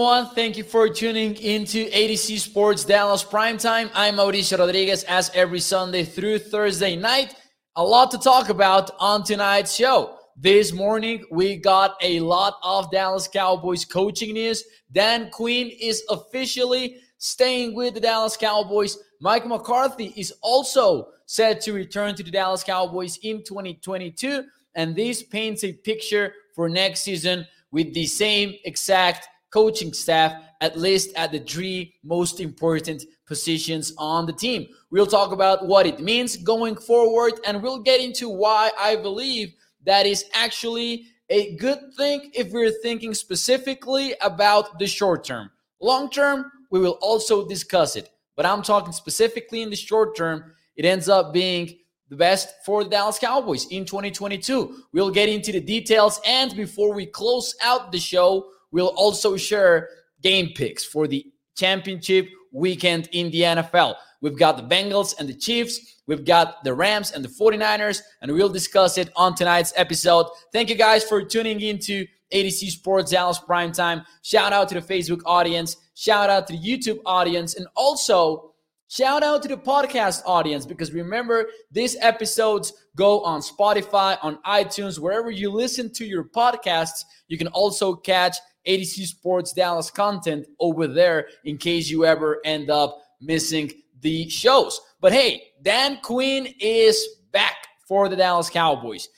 everyone. Thank you for tuning into AtoZ Sports Dallas Primetime. I'm Mauricio Rodriguez, as every Sunday through Thursday night. A lot to talk about on tonight's show. This morning, we got a lot of Dallas Cowboys coaching news. Dan Quinn is officially staying with the Dallas Cowboys. Mike McCarthy is also set to return to the Dallas Cowboys in 2022. And this paints a picture for next season with the same exact coaching staff, at least at the three most important positions on the team. We'll talk about what it means going forward, and we'll get into why I believe that is actually a good thing if we're thinking specifically about the short term. Long term, we will also discuss it, but I'm talking specifically in the short term. It ends up being the best for the Dallas Cowboys in 2022. We'll get into the details, and before we close out the show, we'll also share game picks for the championship weekend in the NFL. We've got the Bengals and the Chiefs. We've got the Rams and the 49ers, and we'll discuss it on tonight's episode. Thank you guys for tuning into AtoZ Sports Dallas Prime Time. Shout out to the Facebook audience. Shout out to the YouTube audience. And also, shout out to the podcast audience because remember, these episodes go on Spotify, on iTunes, wherever you listen to your podcasts. You can also catch AtoZ Sports Dallas content over there in case you ever end up missing the shows. But hey, Dan Quinn is back for the Dallas Cowboys.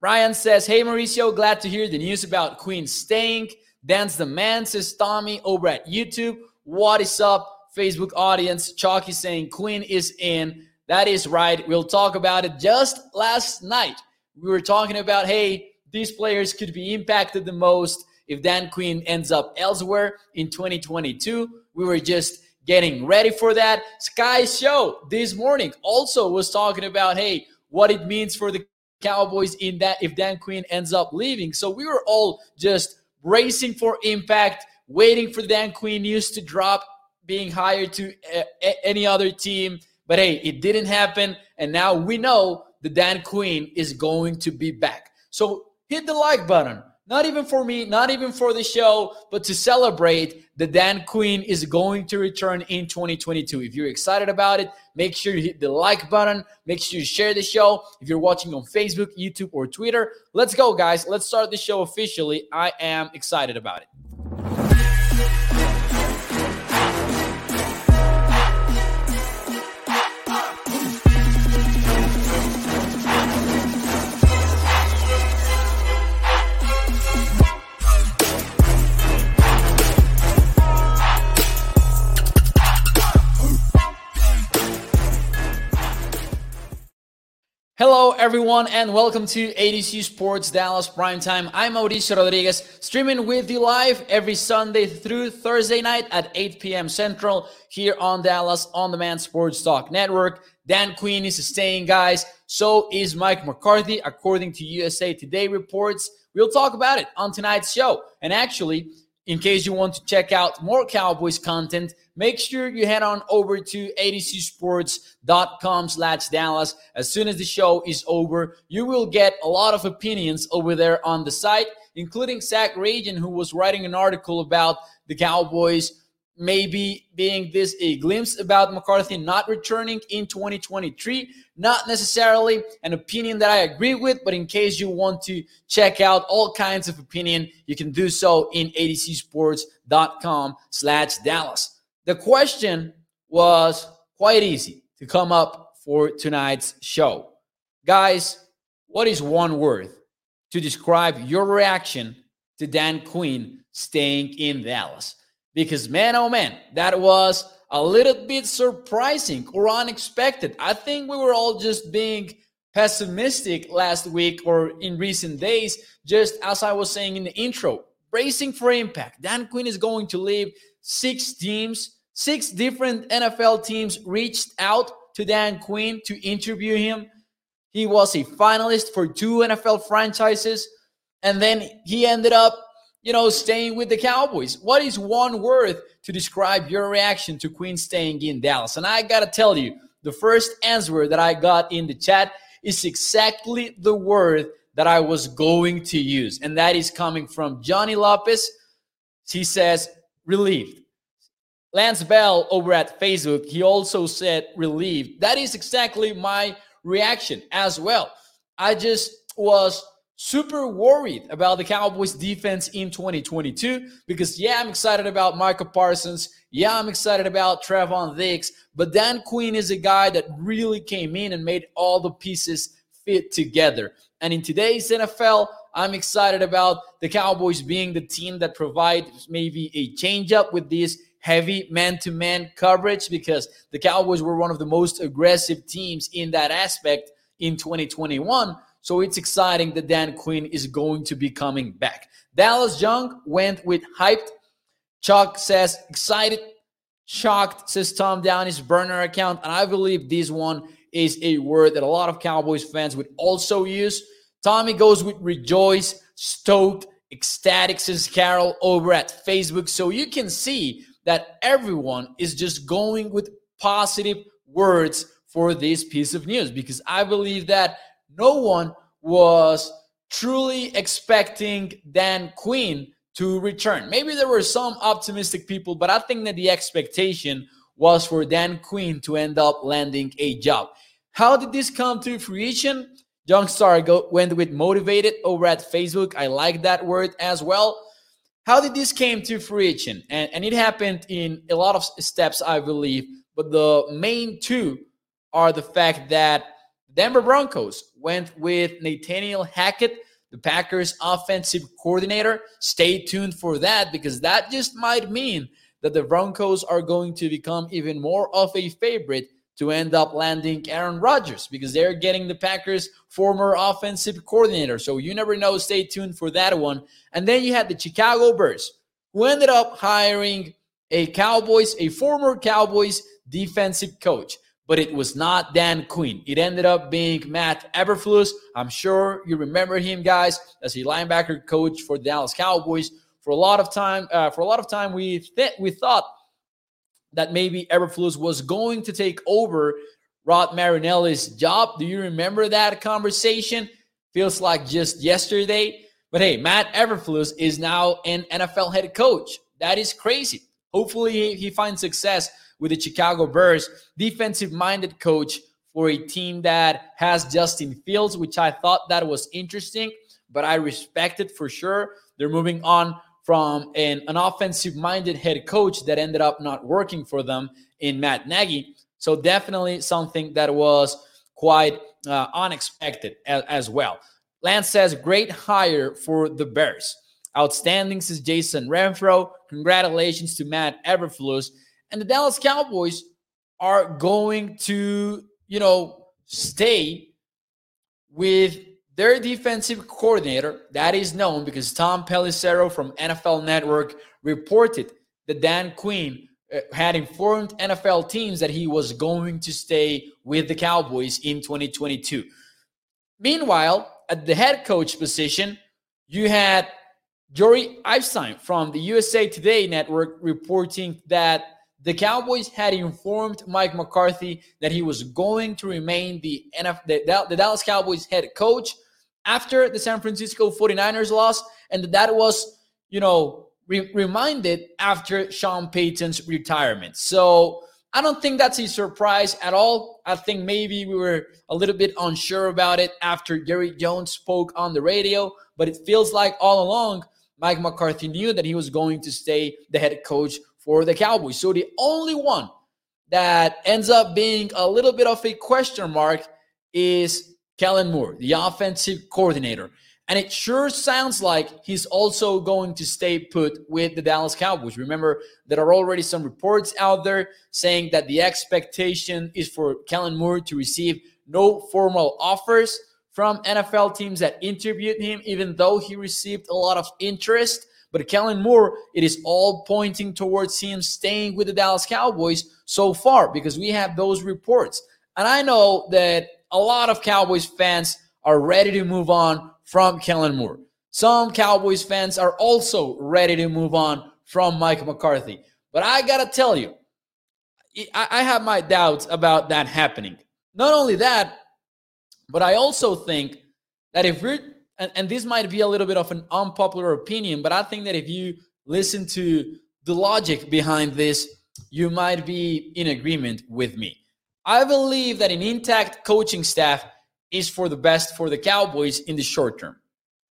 Ryan says, Hey Mauricio, glad to hear the news about Quinn staying. Dan's the man, says Tommy over at YouTube. What is up, Facebook audience? Chalky saying Quinn is in. That is right. We'll talk about it just last night. We were talking about, hey, these players could be impacted the most if Dan Quinn ends up elsewhere in 2022. We were just getting ready for that. Sky Show this morning also was talking about, hey, what it means for the Cowboys in that if Dan Quinn ends up leaving. So we were all just racing for impact, waiting for Dan Quinn news to drop, being hired to uh, a- any other team. But hey, it didn't happen. And now we know the Dan Quinn is going to be back. So hit the like button not even for me, not even for the show, but to celebrate the Dan Quinn is going to return in 2022. If you're excited about it, make sure you hit the like button. Make sure you share the show. If you're watching on Facebook, YouTube, or Twitter, let's go, guys. Let's start the show officially. I am excited about it. Hello, everyone, and welcome to AtoZ Sports Dallas Primetime. I'm Mauricio Rodriguez, streaming with you live every Sunday through Thursday night at 8 p.m. Central here on Dallas On Demand Sports Talk Network. Dan Quinn is staying, guys. So is Mike McCarthy, according to USA Today reports. We'll talk about it on tonight's show. And actually, in case you want to check out more Cowboys content, make sure you head on over to atozsports.com slash Dallas. As soon as the show is over, you will get a lot of opinions over there on the site, including Zach Ragan, who was writing an article about the Cowboys maybe being this a glimpse about McCarthy not returning in 2023. Not necessarily an opinion that I agree with, but in case you want to check out all kinds of opinion, you can do so in atozsports.com slash Dallas. The question was quite easy to come up for tonight's show. Guys, what is one word to describe your reaction to Dan Quinn staying in Dallas? Because man, oh man, that was a little bit surprising or unexpected. I think we were all just being pessimistic last week or in recent days, just as I was saying in the intro, bracing for impact. Dan Quinn is going to leave six teams, six different NFL teams reached out to Dan Quinn to interview him. He was a finalist for two NFL franchises, and then he ended up you know, staying with the Cowboys. What is one word to describe your reaction to Quinn staying in Dallas? And I got to tell you, the first answer that I got in the chat is exactly the word that I was going to use. And that is coming from Johnny Lopez. He says, relieved. Lance Bell over at Facebook, he also said relieved. That is exactly my reaction as well. I just was super worried about the Cowboys defense in 2022 because, yeah, I'm excited about Micah Parsons. Yeah, I'm excited about Trevon Diggs. But Dan Quinn is a guy that really came in and made all the pieces fit together. And in today's NFL, I'm excited about the Cowboys being the team that provides maybe a change up with this heavy man to man coverage because the Cowboys were one of the most aggressive teams in that aspect in 2021. So it's exciting that Dan Quinn is going to be coming back. Dallas Young went with hyped. Chuck says excited. Shocked, says Tom down his burner account. And I believe this one is a word that a lot of Cowboys fans would also use. Tommy goes with rejoice, stoked, ecstatic, says Carol over at Facebook. So you can see that everyone is just going with positive words for this piece of news because I believe that no one was truly expecting Dan Quinn to return. Maybe there were some optimistic people, but I think that the expectation was for Dan Quinn to end up landing a job. How did this come to fruition? Young Stargo went with motivated over at Facebook. I like that word as well. How did this came to fruition? And, and it happened in a lot of steps, I believe. But the main two are the fact that Denver Broncos went with Nathaniel Hackett, the Packers offensive coordinator. Stay tuned for that because that just might mean that the Broncos are going to become even more of a favorite to end up landing Aaron Rodgers because they're getting the Packers' former offensive coordinator. So you never know. Stay tuned for that one. And then you had the Chicago Bears, who ended up hiring a Cowboys, a former Cowboys defensive coach but it was not Dan Quinn. It ended up being Matt Eberflus. I'm sure you remember him, guys, as a linebacker coach for the Dallas Cowboys. For a lot of time, uh, for a lot of time, we th- we thought that maybe Eberflus was going to take over Rod Marinelli's job. Do you remember that conversation? Feels like just yesterday. But hey, Matt Eberflus is now an NFL head coach. That is crazy. Hopefully, he finds success with the Chicago Bears, defensive minded coach for a team that has Justin Fields, which I thought that was interesting, but I respect it for sure. They're moving on from an, an offensive minded head coach that ended up not working for them in Matt Nagy. So definitely something that was quite uh, unexpected as, as well. Lance says, great hire for the Bears. Outstanding, says Jason Renfro. Congratulations to Matt Eberflus. And the Dallas Cowboys are going to, you know, stay with their defensive coordinator. That is known because Tom Pelissero from NFL Network reported that Dan Quinn uh, had informed NFL teams that he was going to stay with the Cowboys in 2022. Meanwhile, at the head coach position, you had Jori Epstein from the USA Today network reporting that the Cowboys had informed Mike McCarthy that he was going to remain the, NF, the, the Dallas Cowboys head coach after the San Francisco 49ers loss, and that was, you know, re- reminded after Sean Payton's retirement. So I don't think that's a surprise at all. I think maybe we were a little bit unsure about it after Jerry Jones spoke on the radio, but it feels like all along Mike McCarthy knew that he was going to stay the head coach for the Cowboys. So the only one that ends up being a little bit of a question mark is Kellen Moore, the offensive coordinator. And it sure sounds like he's also going to stay put with the Dallas Cowboys. Remember, there are already some reports out there saying that the expectation is for Kellen Moore to receive no formal offers from NFL teams that interviewed him, even though he received a lot of interest. But Kellen Moore, it is all pointing towards him staying with the Dallas Cowboys so far because we have those reports. And I know that a lot of Cowboys fans are ready to move on from Kellen Moore. Some Cowboys fans are also ready to move on from Mike McCarthy. But I got to tell you, I have my doubts about that happening. Not only that, but I also think that if we're and, and this might be a little bit of an unpopular opinion, but I think that if you listen to the logic behind this, you might be in agreement with me. I believe that an intact coaching staff is for the best for the Cowboys in the short term.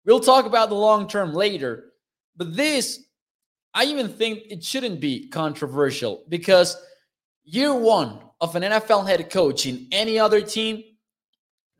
We'll talk about the long term later, but this, I even think it shouldn't be controversial because year one of an NFL head coach in any other team,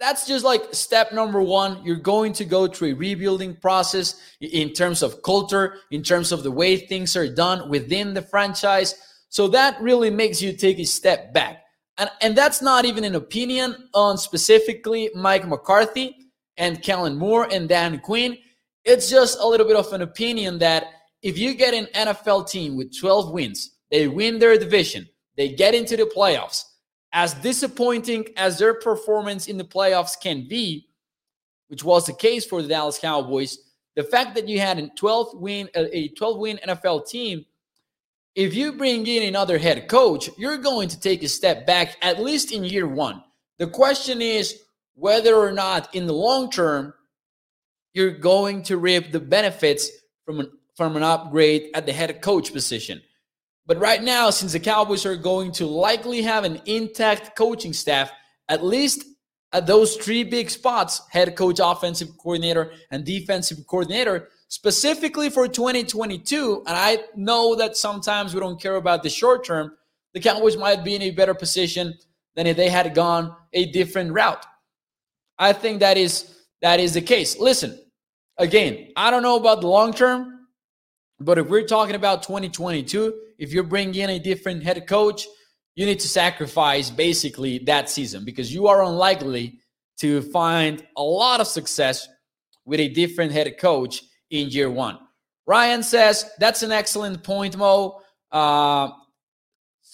that's just like step number one. You're going to go through a rebuilding process in terms of culture, in terms of the way things are done within the franchise. So that really makes you take a step back. And, and that's not even an opinion on specifically Mike McCarthy and Kellen Moore and Dan Quinn. It's just a little bit of an opinion that if you get an NFL team with 12 wins, they win their division, they get into the playoffs. As disappointing as their performance in the playoffs can be, which was the case for the Dallas Cowboys, the fact that you had a 12 win a 12 win NFL team, if you bring in another head coach, you're going to take a step back at least in year 1. The question is whether or not in the long term you're going to reap the benefits from an from an upgrade at the head coach position. But right now, since the Cowboys are going to likely have an intact coaching staff, at least at those three big spots head coach, offensive coordinator, and defensive coordinator specifically for 2022. And I know that sometimes we don't care about the short term. The Cowboys might be in a better position than if they had gone a different route. I think that is that is the case. Listen, again, I don't know about the long term, but if we're talking about 2022, if you're bringing in a different head coach, you need to sacrifice basically that season because you are unlikely to find a lot of success with a different head coach in year one. Ryan says, That's an excellent point, Mo. Uh,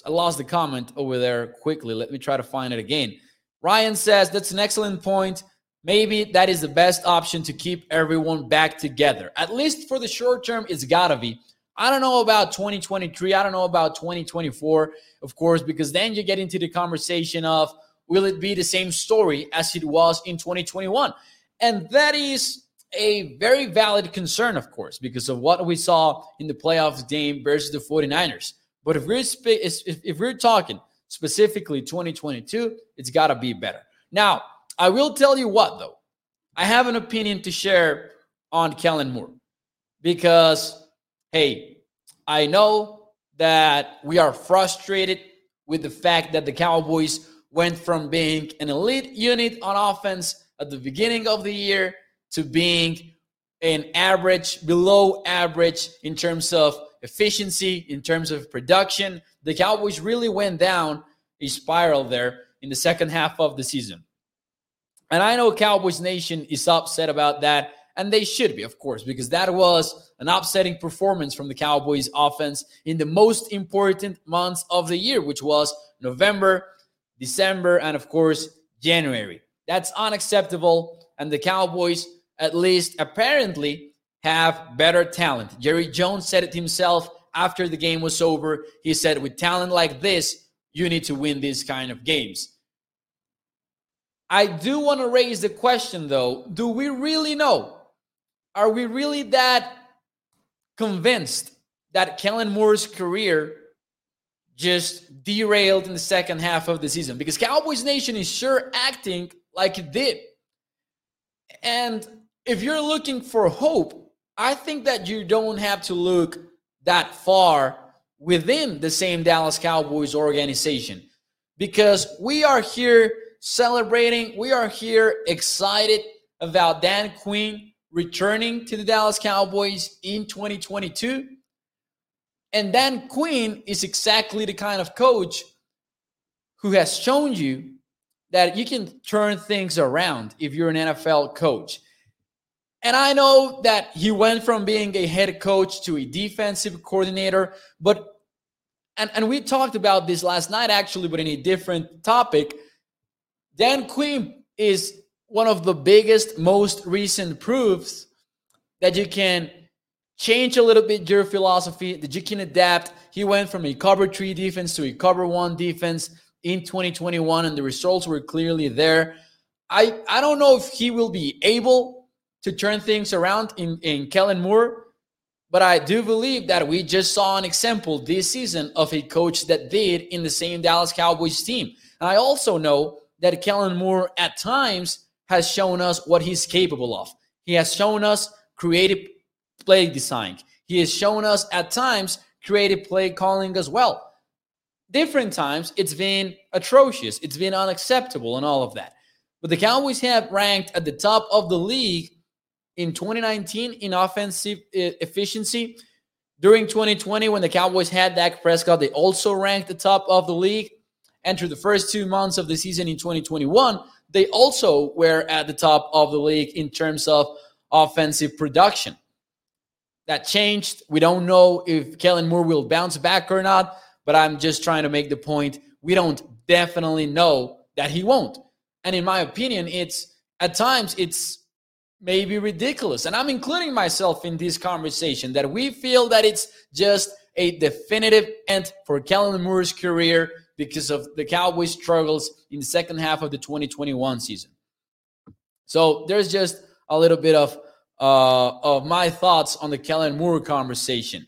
I lost the comment over there quickly. Let me try to find it again. Ryan says that's an excellent point. Maybe that is the best option to keep everyone back together. At least for the short term, it's gotta be. I don't know about 2023. I don't know about 2024, of course, because then you get into the conversation of will it be the same story as it was in 2021? And that is a very valid concern, of course, because of what we saw in the playoffs game versus the 49ers. But if we're, if, if we're talking specifically 2022, it's got to be better. Now, I will tell you what, though. I have an opinion to share on Kellen Moore because, hey, I know that we are frustrated with the fact that the Cowboys went from being an elite unit on offense at the beginning of the year to being an average, below average in terms of efficiency, in terms of production. The Cowboys really went down a spiral there in the second half of the season. And I know Cowboys Nation is upset about that, and they should be, of course, because that was an upsetting performance from the Cowboys offense in the most important months of the year, which was November, December, and of course, January. That's unacceptable. And the Cowboys, at least apparently, have better talent. Jerry Jones said it himself after the game was over. He said, with talent like this, you need to win these kind of games. I do want to raise the question though do we really know? Are we really that convinced that Kellen Moore's career just derailed in the second half of the season? Because Cowboys Nation is sure acting like it did. And if you're looking for hope, I think that you don't have to look that far within the same Dallas Cowboys organization because we are here celebrating, we are here excited about Dan Quinn returning to the Dallas Cowboys in 2022. And Dan Quinn is exactly the kind of coach who has shown you that you can turn things around if you're an NFL coach. And I know that he went from being a head coach to a defensive coordinator, but and, and we talked about this last night actually, but in a different topic. Dan Quinn is one of the biggest, most recent proofs that you can change a little bit your philosophy, that you can adapt. He went from a cover three defense to a cover one defense in 2021, and the results were clearly there. I, I don't know if he will be able to turn things around in, in Kellen Moore, But I do believe that we just saw an example this season of a coach that did in the same Dallas Cowboys team. And I also know that Kellen Moore at times has shown us what he's capable of. He has shown us creative play design. He has shown us at times creative play calling as well. Different times it's been atrocious, it's been unacceptable, and all of that. But the Cowboys have ranked at the top of the league in 2019 in offensive efficiency. During 2020, when the Cowboys had Dak Prescott, they also ranked the top of the league. Through the first two months of the season in 2021, they also were at the top of the league in terms of offensive production. That changed. We don't know if Kellen Moore will bounce back or not, but I'm just trying to make the point. We don't definitely know that he won't. And in my opinion, it's at times it's maybe ridiculous. And I'm including myself in this conversation that we feel that it's just a definitive end for Kellen Moore's career because of the Cowboys' struggles in the second half of the 2021 season. So there's just a little bit of uh, of my thoughts on the Kellen Moore conversation.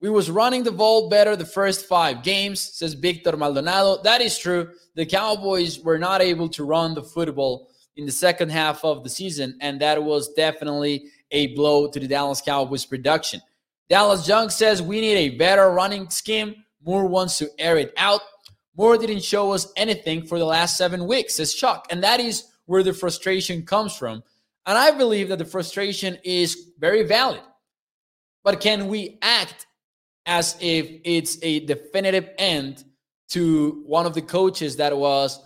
We was running the ball better the first five games, says Victor Maldonado. That is true. The Cowboys were not able to run the football in the second half of the season, and that was definitely a blow to the Dallas Cowboys production. Dallas Young says we need a better running scheme. Moore wants to air it out. Moore didn't show us anything for the last seven weeks, says Chuck. And that is where the frustration comes from. And I believe that the frustration is very valid. But can we act as if it's a definitive end to one of the coaches that was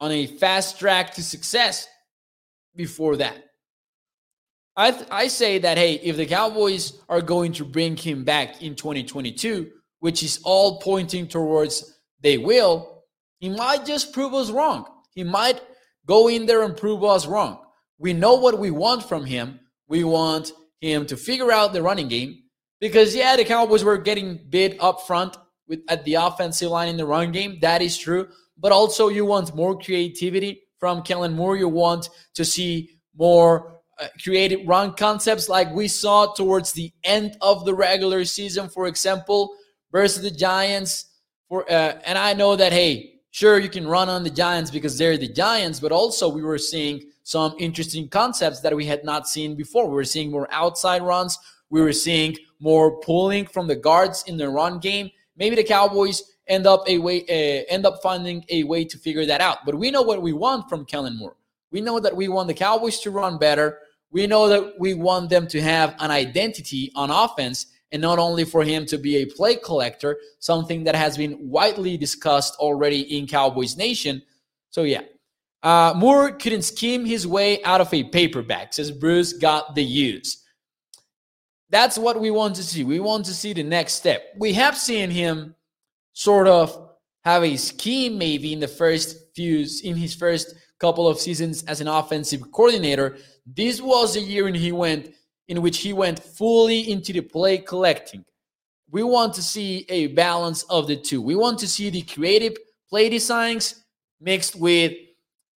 on a fast track to success before that? I, th- I say that, hey, if the Cowboys are going to bring him back in 2022, which is all pointing towards they will, he might just prove us wrong. He might go in there and prove us wrong. We know what we want from him. We want him to figure out the running game because, yeah, the Cowboys were getting bit up front with at the offensive line in the run game. That is true. But also, you want more creativity from Kellen Moore. You want to see more uh, creative run concepts like we saw towards the end of the regular season, for example, versus the Giants. For uh, and I know that hey, sure you can run on the Giants because they're the Giants, but also we were seeing some interesting concepts that we had not seen before. We were seeing more outside runs. We were seeing more pulling from the guards in the run game. Maybe the Cowboys end up a way uh, end up finding a way to figure that out. But we know what we want from Kellen Moore. We know that we want the Cowboys to run better. We know that we want them to have an identity on offense and not only for him to be a play collector, something that has been widely discussed already in Cowboys Nation. So, yeah. Uh, Moore couldn't scheme his way out of a paperback, says Bruce got the use. That's what we want to see. We want to see the next step. We have seen him sort of have a scheme maybe in the first few, in his first couple of seasons as an offensive coordinator. This was a year when he went in which he went fully into the play collecting. We want to see a balance of the two. We want to see the creative play designs mixed with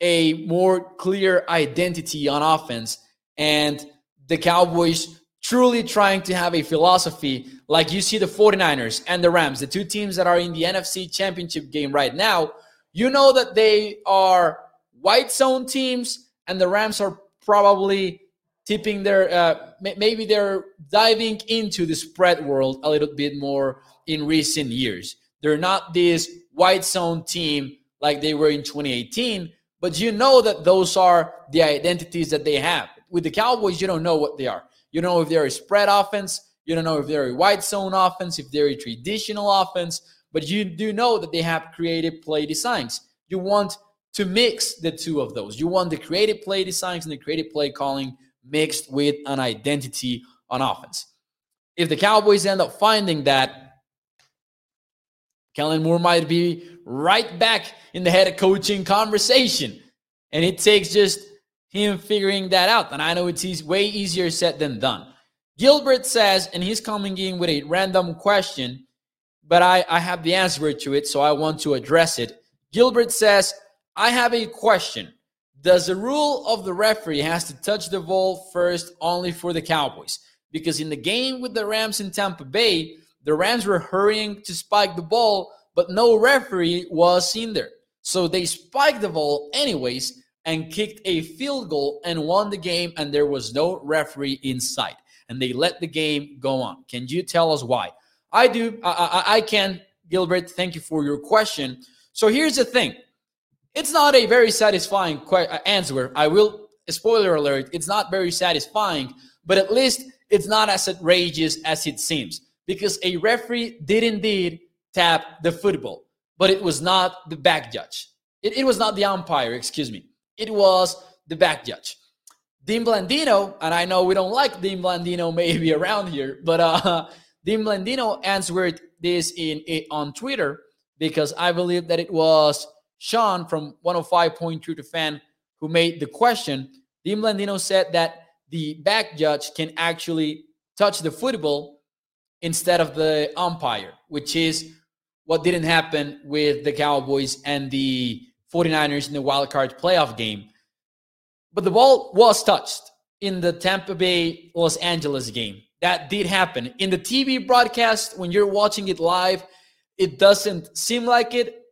a more clear identity on offense and the Cowboys truly trying to have a philosophy like you see the 49ers and the Rams, the two teams that are in the NFC championship game right now. You know that they are wide zone teams and the Rams are probably tipping their uh, maybe they're diving into the spread world a little bit more in recent years. They're not this wide zone team like they were in 2018, but you know that those are the identities that they have. With the Cowboys, you don't know what they are. You know if they're a spread offense, you don't know if they're a wide zone offense, if they're a traditional offense, but you do know that they have creative play designs. You want to mix the two of those. You want the creative play designs and the creative play calling mixed with an identity on offense. If the Cowboys end up finding that, Kellen Moore might be right back in the head of coaching conversation. And it takes just him figuring that out. And I know it's way easier said than done. Gilbert says, and he's coming in with a random question, but I, I have the answer to it, so I want to address it. Gilbert says, I have a question. Does the rule of the referee has to touch the ball first only for the Cowboys? because in the game with the Rams in Tampa Bay, the Rams were hurrying to spike the ball, but no referee was in there. So they spiked the ball anyways and kicked a field goal and won the game, and there was no referee in sight. And they let the game go on. Can you tell us why? I do. I, I, I can, Gilbert. Thank you for your question. So here's the thing it's not a very satisfying uh, answer. I will, spoiler alert, it's not very satisfying, but at least it's not as outrageous as it seems because a referee did indeed tap the football, but it was not the back judge. It, it was not the umpire, excuse me. It was the back judge. Dean Blandino, and I know we don't like Dean Blandino maybe around here, but uh, Dean Blandino answered this in, in on Twitter because I believe that it was Sean from 105.2 to fan who made the question. Dean Blandino said that the back judge can actually touch the football instead of the umpire, which is what didn't happen with the Cowboys and the 49ers in the wild card playoff game. But the ball was touched in the Tampa Bay Los Angeles game. That did happen. In the TV broadcast, when you're watching it live, it doesn't seem like it.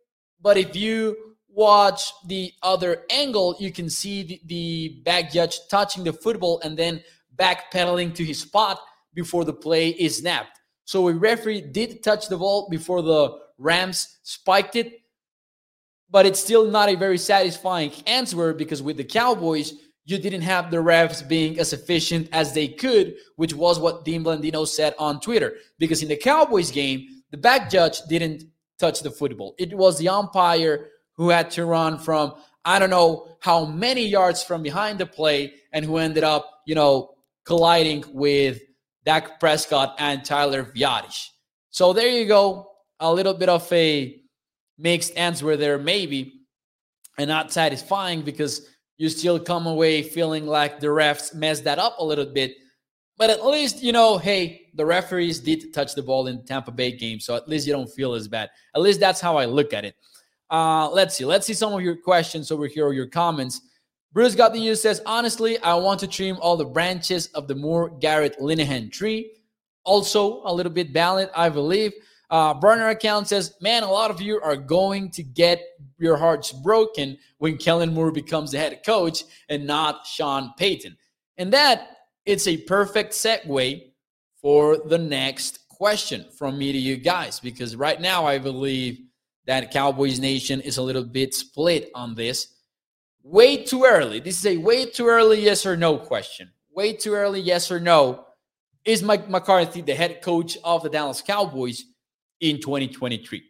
But if you watch the other angle, you can see the, the back judge touching the football and then backpedaling to his spot before the play is snapped. So a referee did touch the ball before the Rams spiked it, but it's still not a very satisfying answer because with the Cowboys, you didn't have the refs being as efficient as they could, which was what Dean Blandino said on Twitter. Because in the Cowboys game, the back judge didn't touch the football. It was the umpire who had to run from I don't know how many yards from behind the play and who ended up, you know, colliding with Dak Prescott and Tyler Biadasz. So there you go. A little bit of a mixed answer there, maybe, and not satisfying because you still come away feeling like the refs messed that up a little bit. But at least, you know, hey, the referees did touch the ball in the Tampa Bay game. So at least you don't feel as bad. At least that's how I look at it. Uh, let's see. Let's see some of your questions over here or your comments. Bruce got the news says, honestly, I want to trim all the branches of the Moore Garrett Linehan tree. Also, a little bit valid, I believe. Uh, burner account says, man, a lot of you are going to get your hearts broken when Kellen Moore becomes the head coach and not Sean Payton. And that it's a perfect segue for the next question from me to you guys, because right now I believe that Cowboys Nation is a little bit split on this. Way too early. This is a way too early yes or no question. Way too early yes or no. Is Mike McCarthy the head coach of the Dallas Cowboys in 2023?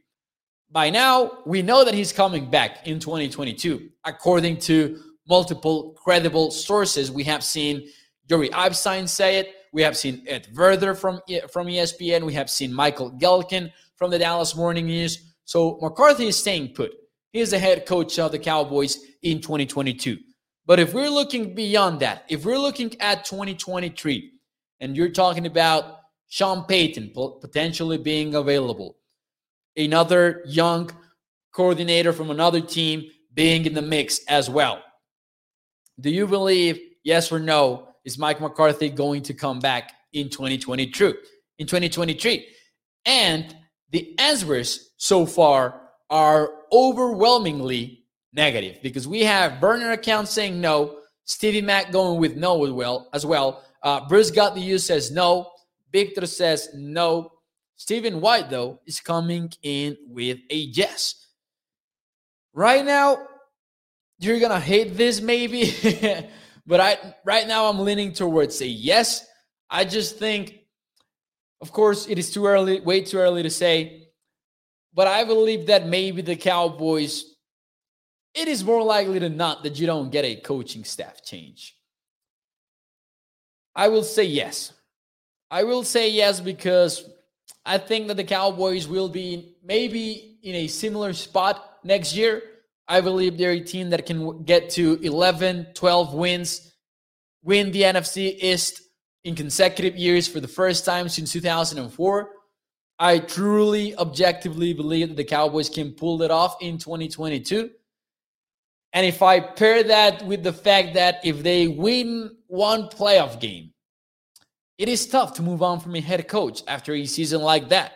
By now, we know that he's coming back in 2022. According to multiple credible sources, we have seen Joey Epstein say it. We have seen Ed Werder from, from ESPN. We have seen Michael Gehlken from the Dallas Morning News. So McCarthy is staying put. He is the head coach of the Cowboys in 2022. But if we're looking beyond that, if we're looking at 2023, and you're talking about Sean Payton potentially being available, another young coordinator from another team being in the mix as well. Do you believe, yes or no, is Mike McCarthy going to come back in 2022? In 2023? And the answers so far are overwhelmingly negative because we have burner accounts saying no, Stevie Mack going with no as well. As well, uh, Bruce got the use says no, Victor says no. Stephen White though is coming in with a yes. Right now, you're gonna hate this maybe, but I right now I'm leaning towards a yes. I just think of course, it is too early, way too early to say. But I believe that maybe the Cowboys, it is more likely than not that you don't get a coaching staff change. I will say yes. I will say yes because I think that the Cowboys will be maybe in a similar spot next year. I believe they're a team that can get to 11, 12 wins, win the NFC East in consecutive years for the first time since 2004. I truly, objectively believe that the Cowboys can pull it off in 2022. And if I pair that with the fact that if they win one playoff game it is tough to move on from a head coach after a season like that.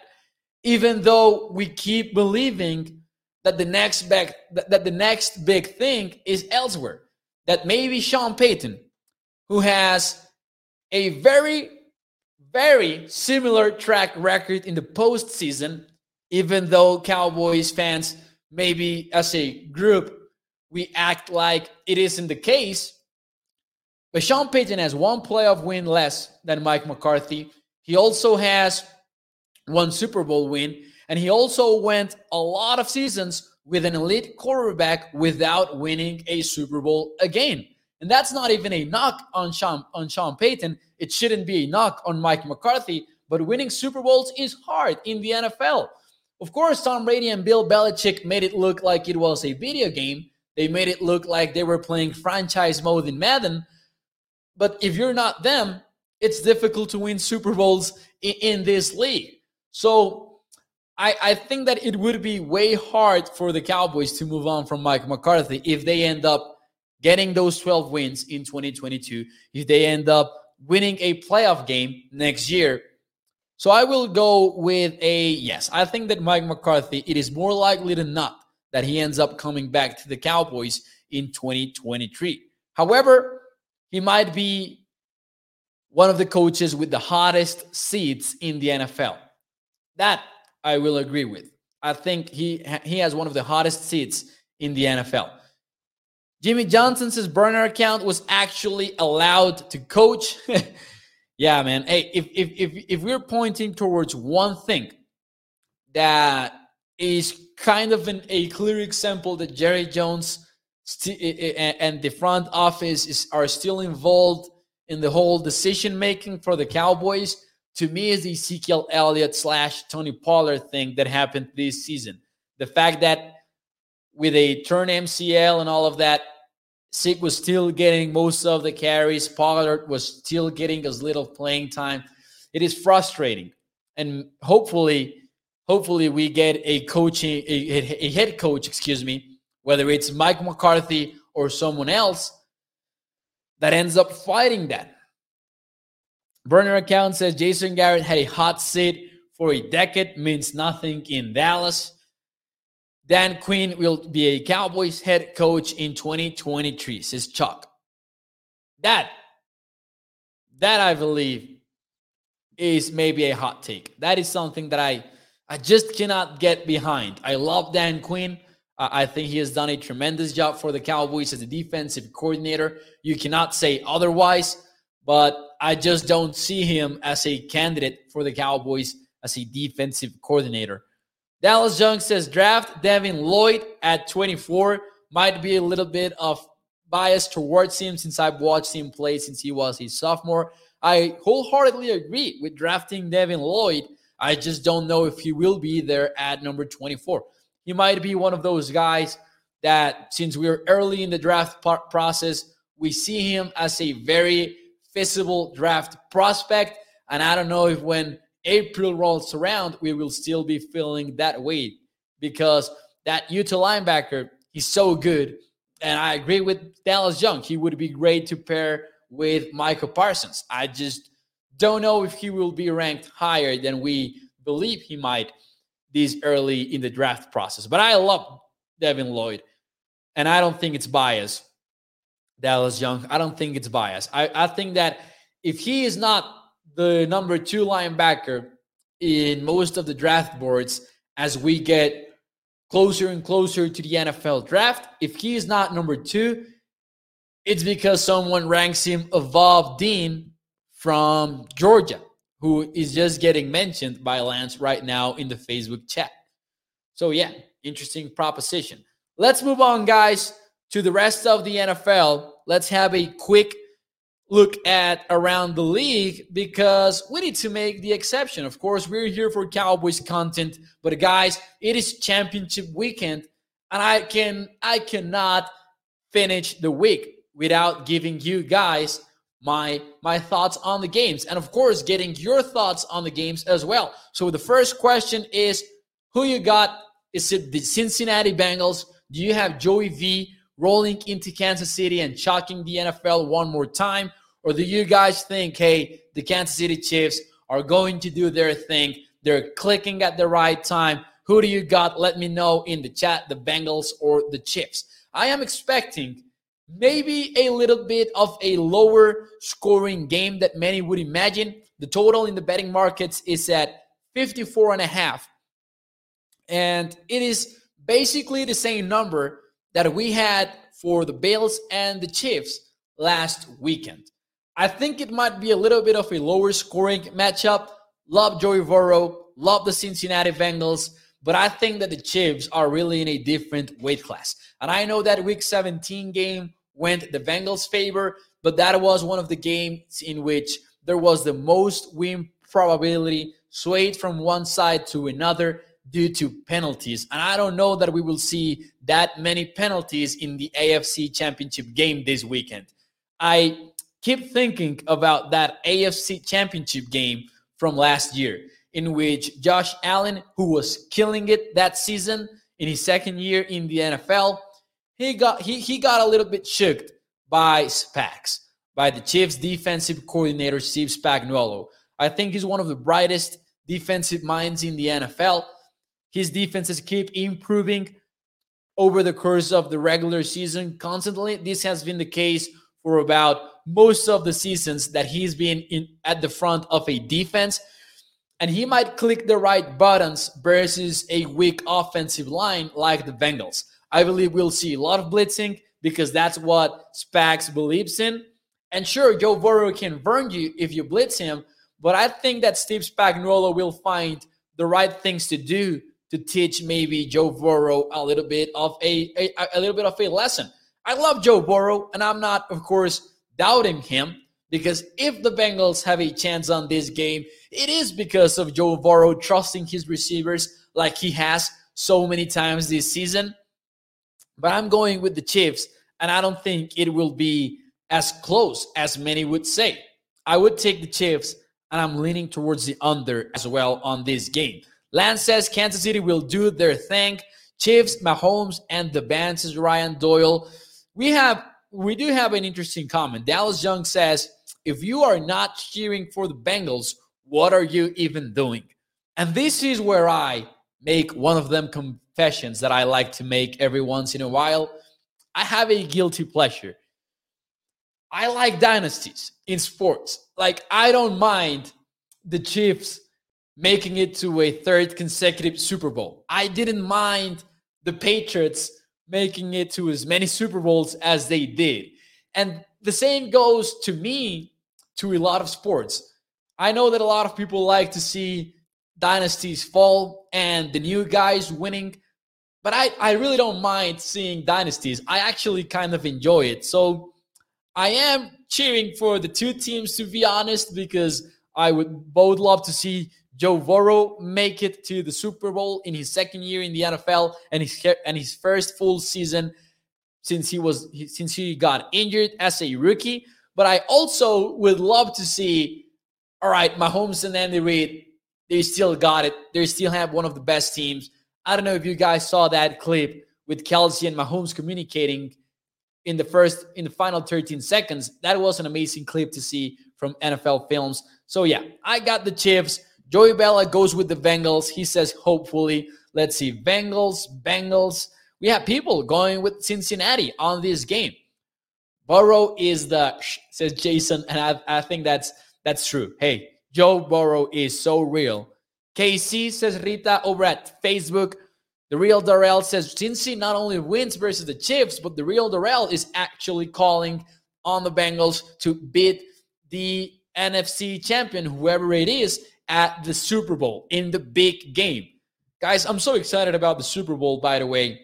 Even though we keep believing that the next big, that the next big thing is elsewhere, that maybe Sean Payton, who has a very, very similar track record in the postseason, even though Cowboys fans maybe as a group we act like it isn't the case. But Sean Payton has one playoff win less than Mike McCarthy. He also has one Super Bowl win, and he also went a lot of seasons with an elite quarterback without winning a Super Bowl again. And that's not even a knock on Sean, on Sean Payton. It shouldn't be a knock on Mike McCarthy, but winning Super Bowls is hard in the NFL. Of course, Tom Brady and Bill Belichick made it look like it was a video game. They made it look like they were playing franchise mode in Madden. But if you're not them, it's difficult to win Super Bowls in, in this league. So I, I think that it would be way hard for the Cowboys to move on from Mike McCarthy if they end up getting those 12 wins in 2022, if they end up winning a playoff game next year so I will go with a yes. I think that Mike McCarthy, it is more likely than not that he ends up coming back to the Cowboys in 2023. However, he might be one of the coaches with the hottest seats in the NFL. That I will agree with. I think he he has one of the hottest seats in the NFL. Jimmy Johnson's burner account was actually allowed to coach. Yeah, man. Hey, if if if if we're pointing towards one thing that is kind of an, a clear example that Jerry Jones and the front office is, are still involved in the whole decision making for the Cowboys, to me is the Ezekiel Elliott slash Tony Pollard thing that happened this season. The fact that with a turn MCL and all of that, Zeke was still getting most of the carries. Pollard was still getting as little playing time. It is frustrating, and hopefully, hopefully we get a coaching a, a head coach, excuse me, whether it's Mike McCarthy or someone else that ends up fighting that. Burner account says Jason Garrett had a hot seat for a decade, means nothing in Dallas. Dan Quinn will be a Cowboys head coach in 2023, says Chuck. That, that I believe is maybe a hot take. That is something that I, I just cannot get behind. I love Dan Quinn. I think he has done a tremendous job for the Cowboys as a defensive coordinator. You cannot say otherwise, but I just don't see him as a candidate for the Cowboys as a defensive coordinator. Dallas Young says draft Devin Lloyd at 24. Might be a little bit of bias towards him since I've watched him play since he was a sophomore. I wholeheartedly agree with drafting Devin Lloyd. I just don't know if he will be there at number 24. He might be one of those guys that, since we're early in the draft process, we see him as a very feasible draft prospect. And I don't know if when April rolls around, we will still be feeling that way because that Utah linebacker, he's so good. And I agree with Dallas Young. He would be great to pair with Micah Parsons. I just don't know if he will be ranked higher than we believe he might this early in the draft process. But I love Devin Lloyd, and I don't think it's bias. Dallas Young, I don't think it's bias. I, I think that if he is not the number two linebacker in most of the draft boards as we get closer and closer to the NFL draft. If he is not number two, it's because someone ranks him above Dean from Georgia, who is just getting mentioned by Lance right now in the Facebook chat. So, yeah, interesting proposition. Let's move on, guys, to the rest of the NFL. Let's have a quick look at around the league because we need to make the exception. Of course, we're here for Cowboys content, but guys, it is championship weekend and I can I cannot finish the week without giving you guys my my thoughts on the games and of course getting your thoughts on the games as well. So the first question is who you got is it the Cincinnati Bengals? Do you have Joey B rolling into Kansas City and shocking the NFL one more time? Or do you guys think, hey, the Kansas City Chiefs are going to do their thing? They're clicking at the right time. Who do you got? Let me know in the chat, the Bengals or the Chiefs. I am expecting maybe a little bit of a lower scoring game that many would imagine. The total in the betting markets is at 54 and a half. And it is basically the same number that we had for the Bills and the Chiefs last weekend. I think it might be a little bit of a lower scoring matchup. Love Joey Burrow, love the Cincinnati Bengals, but I think that the Chiefs are really in a different weight class. And I know that week 17 game went the Bengals' favor, but that was one of the games in which there was the most win probability swayed from one side to another due to penalties. And I don't know that we will see that many penalties in the AFC Championship game this weekend. I keep thinking about that AFC Championship game from last year, in which Josh Allen, who was killing it that season in his second year in the NFL, he got he, he got a little bit shook by Spags, by the Chiefs defensive coordinator Steve Spagnuolo. I think he's one of the brightest defensive minds in the NFL. His defenses keep improving over the course of the regular season constantly. This has been the case for about most of the seasons that he's been in at the front of a defense. And he might click the right buttons versus a weak offensive line like the Bengals. I believe we'll see a lot of blitzing because that's what Spags believes in. And sure, Joe Burrow can burn you if you blitz him, but I think that Steve Spagnuolo will find the right things to do to teach maybe Joe Burrow a little bit of a, a, a little bit of a lesson. I love Joe Burrow, and I'm not, of course, doubting him because if the Bengals have a chance on this game, it is because of Joe Burrow trusting his receivers like he has so many times this season. But I'm going with the Chiefs, and I don't think it will be as close as many would say. I would take the Chiefs, and I'm leaning towards the under as well on this game. Lance says Kansas City will do their thing. Chiefs, Mahomes, and the band says Ryan Doyle. We have we do have an interesting comment. Dallas Young says, if you are not cheering for the Bengals, what are you even doing? And this is where I make one of them confessions that I like to make every once in a while. I have a guilty pleasure. I like dynasties in sports. Like, I don't mind the Chiefs making it to a third consecutive Super Bowl. I didn't mind the Patriots making it to as many Super Bowls as they did. And the same goes to me to a lot of sports. I know that a lot of people like to see dynasties fall and the new guys winning, but I, I really don't mind seeing dynasties. I actually kind of enjoy it. So I am cheering for the two teams, to be honest, because I would both love to see Joe Burrow make it to the Super Bowl in his second year in the NFL and his and his first full season since he was since he got injured as a rookie. But I also would love to see, all right, Mahomes and Andy Reid, they still got it. They still have one of the best teams. I don't know if you guys saw that clip with Kelce and Mahomes communicating in the first in the final 13 seconds. That was an amazing clip to see from NFL films. So yeah, I got the Chiefs. Joey Bella goes with the Bengals. He says, hopefully. Let's see. Bengals, Bengals. We have people going with Cincinnati on this game. Burrow is the says Jason, and I, I think that's that's true. Hey, Joe Burrow is so real. KC says Rita over at Facebook. The real Darrell says Cincy not only wins versus the Chiefs, but the real Darrell is actually calling on the Bengals to beat the NFC champion, whoever it is, at the Super Bowl in the big game. Guys, I'm so excited about the Super Bowl, by the way.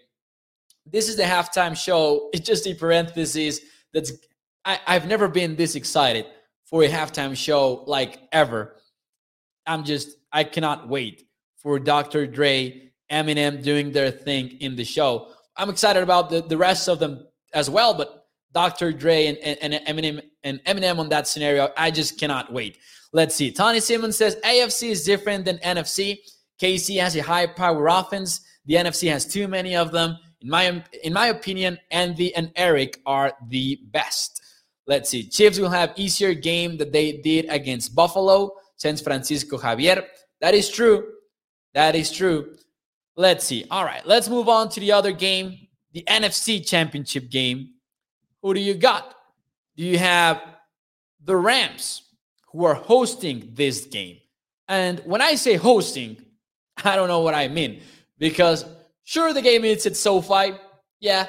This is the halftime show. It's just a parenthesis that's I, I've never been this excited for a halftime show like ever. I'm just I cannot wait for Dr. Dre, Eminem doing their thing in the show. I'm excited about the, the rest of them as well, but Dr. Dre and, and, and Eminem and Eminem on that scenario, I just cannot wait. Let's see. Tony Simmons says AFC is different than NFC. KC has a high power offense. The NFC has too many of them. In my in my opinion, Andy and Eric are the best. Let's see. Chiefs will have easier game that they did against Buffalo, since Francisco Javier. That is true. That is true. Let's see. All right, let's move on to the other game, the NFC Championship game. Who do you got? Do you have the Rams who are hosting this game? And when I say hosting, I don't know what I mean because sure the game is at SoFi. Yeah,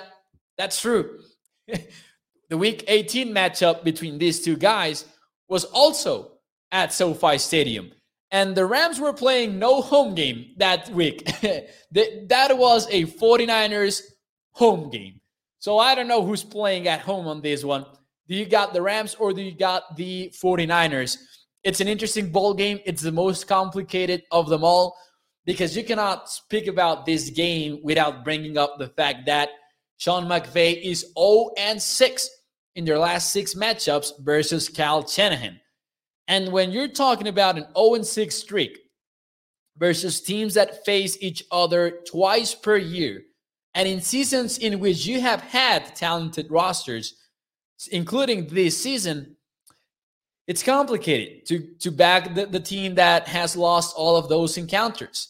that's true. the week 18 matchup between these two guys was also at SoFi Stadium. And the Rams were playing no home game that week. that was a 49ers home game. So I don't know who's playing at home on this one. Do you got the Rams or do you got the 49ers? It's an interesting ball game. It's the most complicated of them all because you cannot speak about this game without bringing up the fact that Sean McVay is 0 and 6 in their last six matchups versus Kyle Shanahan. And when you're talking about an 0 and 6 streak versus teams that face each other twice per year, and in seasons in which you have had talented rosters, including this season, it's complicated to, to back the, the team that has lost all of those encounters.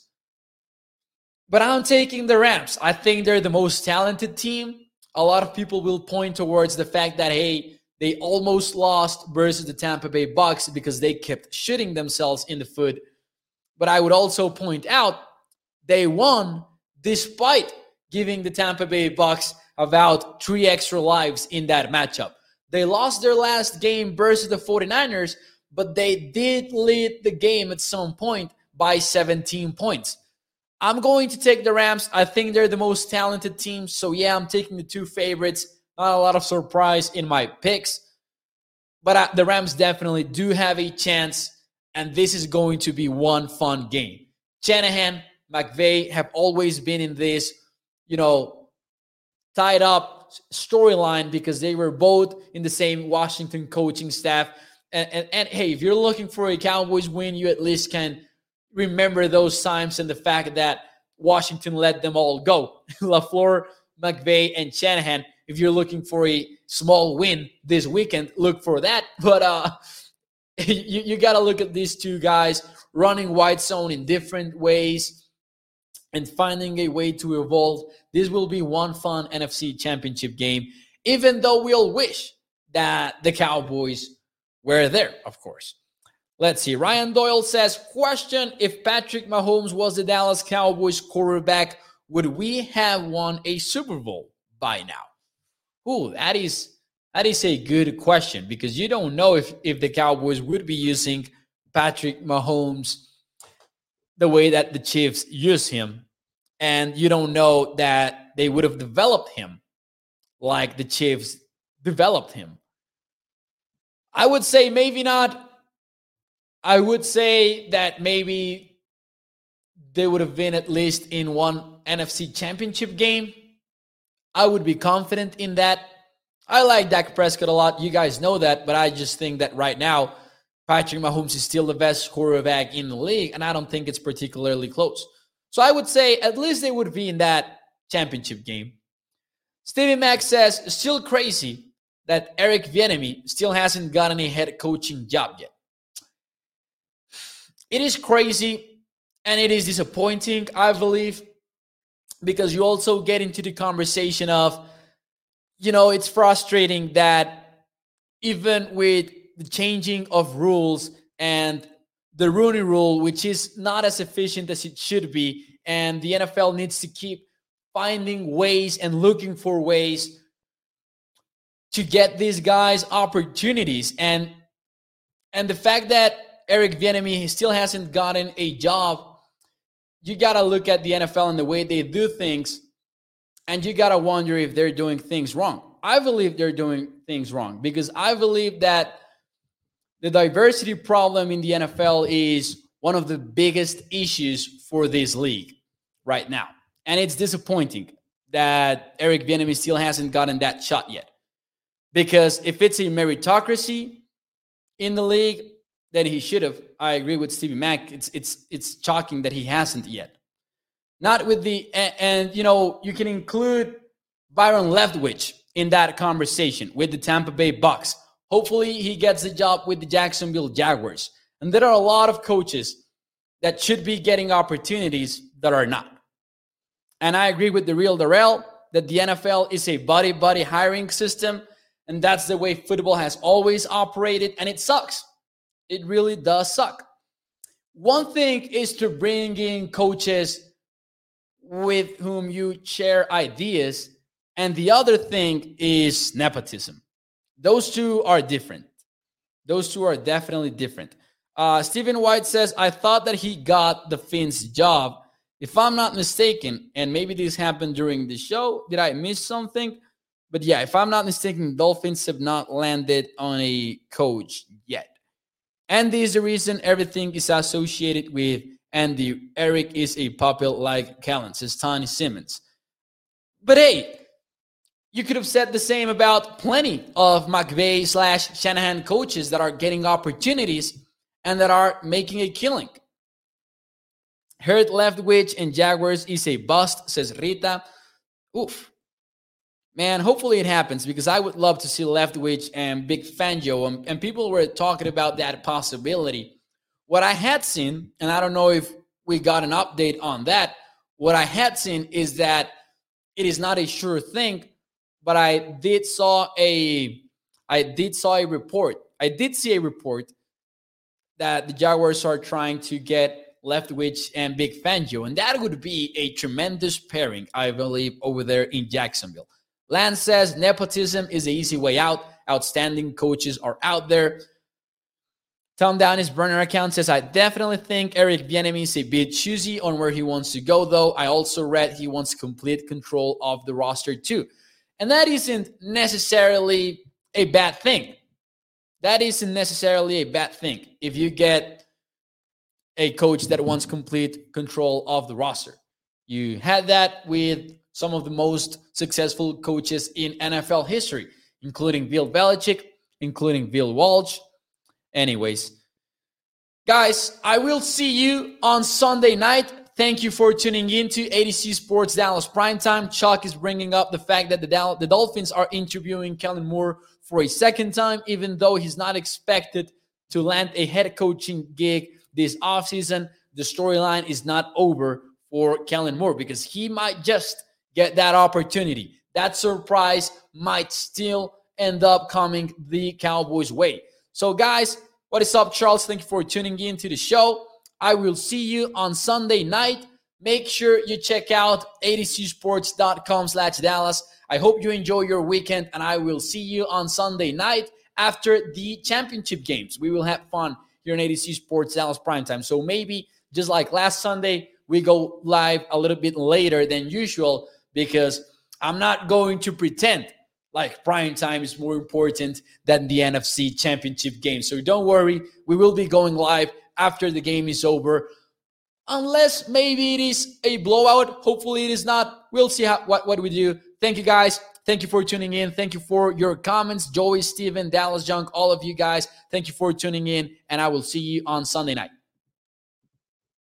But I'm taking the Rams. I think they're the most talented team. A lot of people will point towards the fact that, hey, they almost lost versus the Tampa Bay Bucks because they kept shooting themselves in the foot. But I would also point out they won despite giving the Tampa Bay Bucks about three extra lives in that matchup. They lost their last game versus the 49ers, but they did lead the game at some point by 17 points. I'm going to take the Rams. I think they're the most talented team. So, yeah, I'm taking the two favorites. Not a lot of surprise in my picks. But I, the Rams definitely do have a chance. And this is going to be one fun game. Shanahan, McVay have always been in this, you know, tied up storyline because they were both in the same Washington coaching staff. And, and, and hey, if you're looking for a Cowboys win, you at least can – remember those times and the fact that Washington let them all go. LaFleur, McVay, and Shanahan. If you're looking for a small win this weekend, look for that. But uh, you, you got to look at these two guys running wide zone in different ways and finding a way to evolve. This will be one fun NFC championship game, even though we all wish that the Cowboys were there, of course. Let's see. Ryan Doyle says, question if Patrick Mahomes was the Dallas Cowboys quarterback, would we have won a Super Bowl by now? Ooh, that is that is a good question because you don't know if if the Cowboys would be using Patrick Mahomes the way that the Chiefs use him. And you don't know that they would have developed him like the Chiefs developed him. I would say maybe not I would say that maybe they would have been at least in one NFC championship game. I would be confident in that. I like Dak Prescott a lot. You guys know that, but I just think that right now, Patrick Mahomes is still the best quarterback in the league, and I don't think it's particularly close. So I would say at least they would be in that championship game. Stevie Mack says, still crazy that Eric Bieniemy still hasn't gotten a head coaching job yet. It is crazy and it is disappointing, I believe, because you also get into the conversation of, you know, it's frustrating that even with the changing of rules and the Rooney rule, which is not as efficient as it should be, and the NFL needs to keep finding ways and looking for ways to get these guys opportunities and and the fact that Eric Bieniemy still hasn't gotten a job, you got to look at the NFL and the way they do things, and you got to wonder if they're doing things wrong. I believe they're doing things wrong because I believe that the diversity problem in the NFL is one of the biggest issues for this league right now. And it's disappointing that Eric Bieniemy still hasn't gotten that shot yet. Because if it's a meritocracy in the league, then he should have. I agree with Stevie Mack. It's it's it's shocking that he hasn't yet. Not with the and, and you know you can include Byron Leftwich in that conversation with the Tampa Bay Bucks. Hopefully, he gets the job with the Jacksonville Jaguars. And there are a lot of coaches that should be getting opportunities that are not. And I agree with the real Darrell that the NFL is a buddy buddy hiring system. And that's the way football has always operated. And it sucks. It really does suck. One thing is to bring in coaches with whom you share ideas, and the other thing is nepotism. Those two are different. Those two are definitely different. Uh, Stephen White says, I thought that he got the Finn's job. If I'm not mistaken, and maybe this happened during the show, did I miss something? But yeah, if I'm not mistaken, Dolphins have not landed on a coach yet. And this is the reason everything is associated with Andy. Eric is a puppet like Callan, says Tony Simmons. But hey, you could have said the same about plenty of McVay slash Shanahan coaches that are getting opportunities and that are making a killing. Hurt Leftwich and Jaguars is a bust, says Rita. Oof. Man, hopefully it happens because I would love to see Leftwich and Vic Fangio. And, and people were talking about that possibility. What I had seen, and I don't know if we got an update on that, what I had seen is that it is not a sure thing, but I did saw a I did saw a report. I did see a report that the Jaguars are trying to get Leftwich and Vic Fangio, and that would be a tremendous pairing, I believe, over there in Jacksonville. Lance says nepotism is the easy way out. Outstanding coaches are out there. Tom Down his burner account says, I definitely think Eric Bieniemy is a bit choosy on where he wants to go, though. I also read he wants complete control of the roster, too. And that isn't necessarily a bad thing. That isn't necessarily a bad thing if you get a coach that wants complete control of the roster. You had that with some of the most successful coaches in NFL history, including Bill Belichick, including Bill Walsh. Anyways, guys, I will see you on Sunday night. Thank you for tuning in to AtoZ Sports Dallas Primetime. Chuck is bringing up the fact that the, Dal- the Dolphins are interviewing Kellen Moore for a second time, even though he's not expected to land a head coaching gig this offseason. The storyline is not over for Kellen Moore because he might just get that opportunity. That surprise might still end up coming the Cowboys' way. So, guys, what is up, Charles? Thank you for tuning in to the show. I will see you on Sunday night. Make sure you check out atozsports.com slash Dallas. I hope you enjoy your weekend, and I will see you on Sunday night after the championship games. We will have fun here in AtoZ Sports Dallas Primetime. So maybe just like last Sunday, we go live a little bit later than usual because I'm not going to pretend like prime time is more important than the NFC championship game. So don't worry, we will be going live after the game is over. Unless maybe it is a blowout. Hopefully it is not. We'll see how, what, what we do. Thank you guys. Thank you for tuning in. Thank you for your comments. Joey, Steven, Dallas Junk, all of you guys. Thank you for tuning in. And I will see you on Sunday night.